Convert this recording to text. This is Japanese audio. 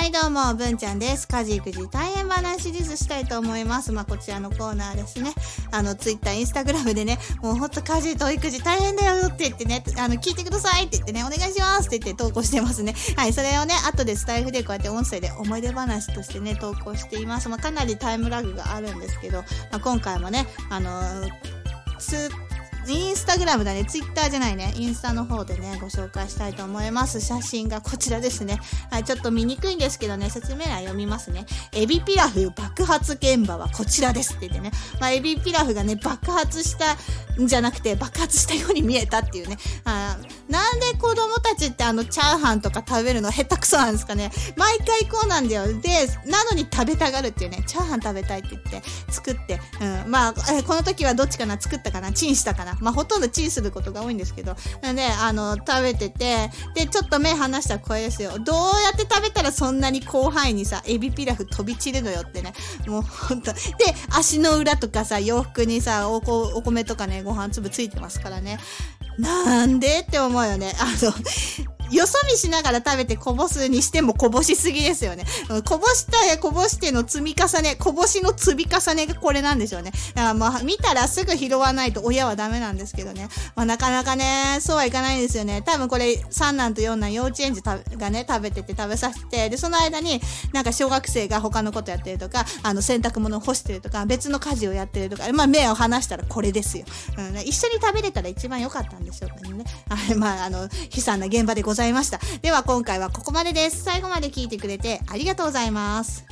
はい、どうも、文ちゃんです。家事育児大変話シリーズしたいと思います。まあ、こちらのコーナーですね。あの、ツイッター、インスタグラムでね、もうほんと家事と育児大変だよって言ってね、あの、聞いてくださいって言ってね、お願いしますって言って投稿してますね。はい、それをね、後でスタイフでこうやって音声で思い出話としてね、投稿しています。まあ、かなりタイムラグがあるんですけど、まあ、今回もね、あのーつインスタグラムだね、ツイッターじゃないね、インスタの方でね、ご紹介したいと思います。写真がこちらですね。はい、ちょっと見にくいんですけどね、説明欄読みますね。エビピラフ爆発現場はこちらですって言ってね。まあ、エビピラフがね、爆発したんじゃなくて、爆発したように見えたっていうね。あなんで子供たちってあの、チャーハンとか食べるの下手くそなんですかね。毎回こうなんだよ。で、なのに食べたがるっていうね、チャーハン食べたいって言って、作って、うん、まあ、えこの時はどっちかな？作ったかな？チンしたかな？まあ、ほとんどチンすることが多いんですけど。なんで、あの、食べてて、で、ちょっと目離したらこれですよ。どうやって食べたらそんなに広範囲にさ、エビピラフ飛び散るのよってね。もうほんと。で、足の裏とかさ、洋服にさ、おお米とかね、ご飯粒ついてますからね。なんでって思うよね。あの、よそ見しながら食べてこぼすにしてもこぼしすぎですよね。こぼしたこぼしての積み重ね、こぼしの積み重ねがこれなんでしょうね。だからまあ、見たらすぐ拾わないと親はダメなんですけどね。まあ、なかなかね、そうはいかないんですよね。多分これ、三男と四男幼稚園児がね、食べてて食べさせて、で、その間に、なんか小学生が他のことやってるとか、あの、洗濯物を干してるとか、別の家事をやってるとか、まあ、目を離したらこれですよ。うん、ね一緒に食べれたら一番良かったんでしょうけどね。はい、まあ、あの、悲惨な現場でございますざいました。では今回はここまでです。最後まで聞いてくれてありがとうございます。